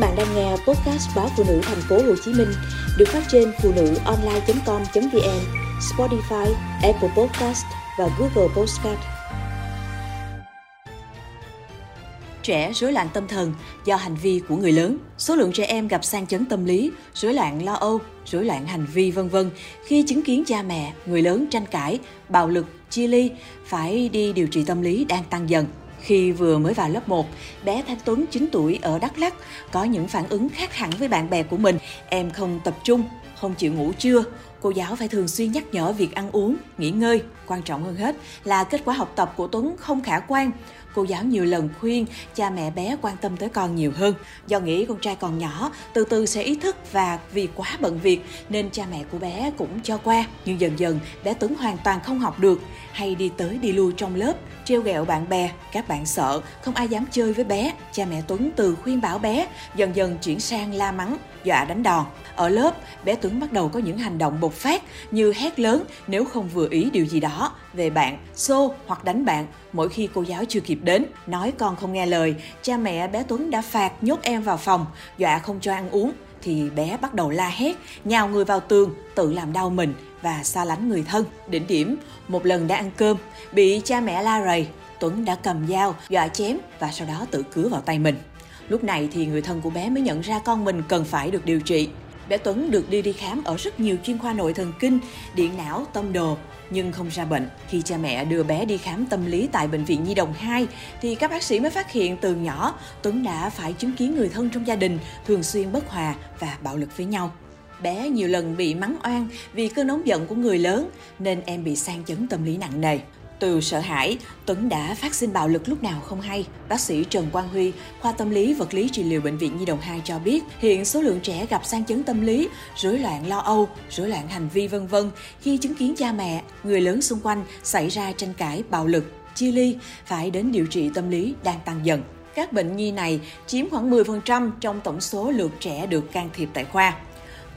bạn đang nghe podcast báo phụ nữ thành phố Hồ Chí Minh được phát trên phụ nữ online.com.vn, Spotify, Apple Podcast và Google Podcast. Trẻ rối loạn tâm thần do hành vi của người lớn. Số lượng trẻ em gặp sang chấn tâm lý, rối loạn lo âu, rối loạn hành vi vân vân khi chứng kiến cha mẹ, người lớn tranh cãi, bạo lực, chia ly phải đi điều trị tâm lý đang tăng dần. Khi vừa mới vào lớp 1, bé Thanh Tuấn 9 tuổi ở Đắk Lắk có những phản ứng khác hẳn với bạn bè của mình. Em không tập trung, không chịu ngủ trưa, cô giáo phải thường xuyên nhắc nhở việc ăn uống, nghỉ ngơi. Quan trọng hơn hết là kết quả học tập của Tuấn không khả quan. Cô giáo nhiều lần khuyên cha mẹ bé quan tâm tới con nhiều hơn. Do nghĩ con trai còn nhỏ, từ từ sẽ ý thức và vì quá bận việc nên cha mẹ của bé cũng cho qua. Nhưng dần dần bé Tuấn hoàn toàn không học được hay đi tới đi lui trong lớp, treo ghẹo bạn bè, các bạn sợ, không ai dám chơi với bé. Cha mẹ Tuấn từ khuyên bảo bé, dần dần chuyển sang la mắng, dọa đánh đòn. Ở lớp, bé Tuấn bắt đầu có những hành động một phát như hét lớn nếu không vừa ý điều gì đó về bạn, xô hoặc đánh bạn mỗi khi cô giáo chưa kịp đến. Nói con không nghe lời, cha mẹ bé Tuấn đã phạt nhốt em vào phòng, dọa không cho ăn uống thì bé bắt đầu la hét, nhào người vào tường, tự làm đau mình và xa lánh người thân. Đỉnh điểm, một lần đã ăn cơm, bị cha mẹ la rầy, Tuấn đã cầm dao, dọa chém và sau đó tự cứa vào tay mình. Lúc này thì người thân của bé mới nhận ra con mình cần phải được điều trị. Bé Tuấn được đi đi khám ở rất nhiều chuyên khoa nội thần kinh, điện não, tâm đồ, nhưng không ra bệnh. Khi cha mẹ đưa bé đi khám tâm lý tại Bệnh viện Nhi Đồng 2, thì các bác sĩ mới phát hiện từ nhỏ Tuấn đã phải chứng kiến người thân trong gia đình thường xuyên bất hòa và bạo lực với nhau. Bé nhiều lần bị mắng oan vì cơn nóng giận của người lớn nên em bị sang chấn tâm lý nặng nề. Từ sợ hãi, Tuấn đã phát sinh bạo lực lúc nào không hay. Bác sĩ Trần Quang Huy, khoa tâm lý vật lý trị liệu bệnh viện Nhi đồng 2 cho biết, hiện số lượng trẻ gặp sang chấn tâm lý, rối loạn lo âu, rối loạn hành vi vân vân khi chứng kiến cha mẹ, người lớn xung quanh xảy ra tranh cãi bạo lực, chia ly phải đến điều trị tâm lý đang tăng dần. Các bệnh nhi này chiếm khoảng 10% trong tổng số lượt trẻ được can thiệp tại khoa.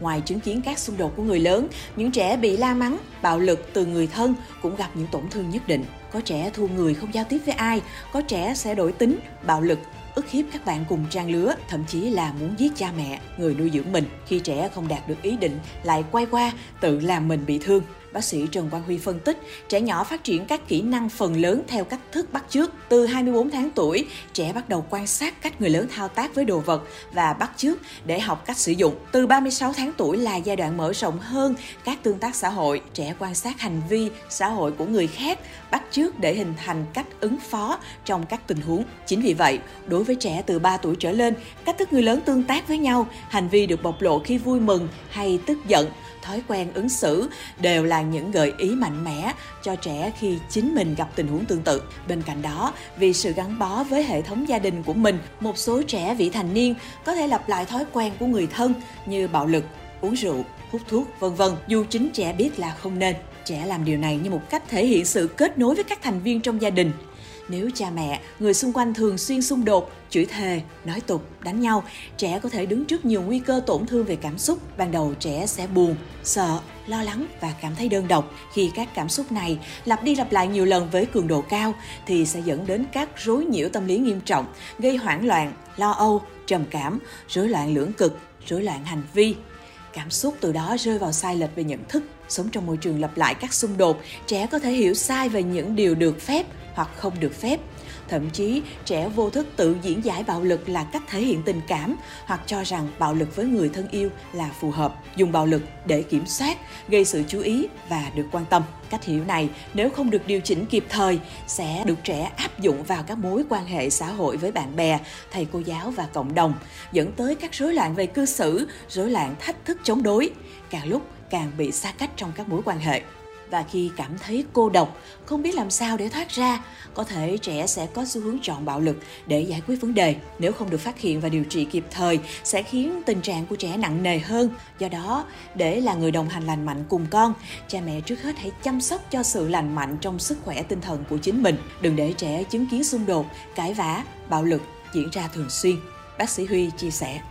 Ngoài chứng kiến các xung đột của người lớn, những trẻ bị la mắng, bạo lực từ người thân cũng gặp những tổn thương nhất định. Có trẻ thu người không giao tiếp với ai, có trẻ sẽ đổi tính, bạo lực, ức hiếp các bạn cùng trang lứa, thậm chí là muốn giết cha mẹ, người nuôi dưỡng mình. Khi trẻ không đạt được ý định, lại quay qua tự làm mình bị thương. Bác sĩ Trần Quang Huy phân tích, trẻ nhỏ phát triển các kỹ năng phần lớn theo cách thức bắt chước. Từ 24 tháng tuổi, trẻ bắt đầu quan sát cách người lớn thao tác với đồ vật và bắt chước để học cách sử dụng. Từ 36 tháng tuổi là giai đoạn mở rộng hơn các tương tác xã hội. Trẻ quan sát hành vi xã hội của người khác, bắt chước để hình thành cách ứng phó trong các tình huống. Chính vì vậy, đối với trẻ từ 3 tuổi trở lên, cách thức người lớn tương tác với nhau, hành vi được bộc lộ khi vui mừng hay tức giận thói quen ứng xử đều là những gợi ý mạnh mẽ cho trẻ khi chính mình gặp tình huống tương tự. Bên cạnh đó, vì sự gắn bó với hệ thống gia đình của mình, một số trẻ vị thành niên có thể lặp lại thói quen của người thân như bạo lực, uống rượu, hút thuốc, vân vân, dù chính trẻ biết là không nên. Trẻ làm điều này như một cách thể hiện sự kết nối với các thành viên trong gia đình nếu cha mẹ, người xung quanh thường xuyên xung đột, chửi thề, nói tục, đánh nhau, trẻ có thể đứng trước nhiều nguy cơ tổn thương về cảm xúc. Ban đầu trẻ sẽ buồn, sợ, lo lắng và cảm thấy đơn độc. Khi các cảm xúc này lặp đi lặp lại nhiều lần với cường độ cao thì sẽ dẫn đến các rối nhiễu tâm lý nghiêm trọng, gây hoảng loạn, lo âu, trầm cảm, rối loạn lưỡng cực, rối loạn hành vi, cảm xúc từ đó rơi vào sai lệch về nhận thức, sống trong môi trường lặp lại các xung đột, trẻ có thể hiểu sai về những điều được phép hoặc không được phép. Thậm chí, trẻ vô thức tự diễn giải bạo lực là cách thể hiện tình cảm, hoặc cho rằng bạo lực với người thân yêu là phù hợp, dùng bạo lực để kiểm soát, gây sự chú ý và được quan tâm. Cách hiểu này, nếu không được điều chỉnh kịp thời, sẽ được trẻ áp dụng vào các mối quan hệ xã hội với bạn bè, thầy cô giáo và cộng đồng, dẫn tới các rối loạn về cư xử, rối loạn thách thức chống đối. Càng lúc, càng bị xa cách trong các mối quan hệ và khi cảm thấy cô độc, không biết làm sao để thoát ra, có thể trẻ sẽ có xu hướng chọn bạo lực để giải quyết vấn đề. Nếu không được phát hiện và điều trị kịp thời sẽ khiến tình trạng của trẻ nặng nề hơn. Do đó, để là người đồng hành lành mạnh cùng con, cha mẹ trước hết hãy chăm sóc cho sự lành mạnh trong sức khỏe tinh thần của chính mình. Đừng để trẻ chứng kiến xung đột, cãi vã, bạo lực diễn ra thường xuyên. Bác sĩ Huy chia sẻ.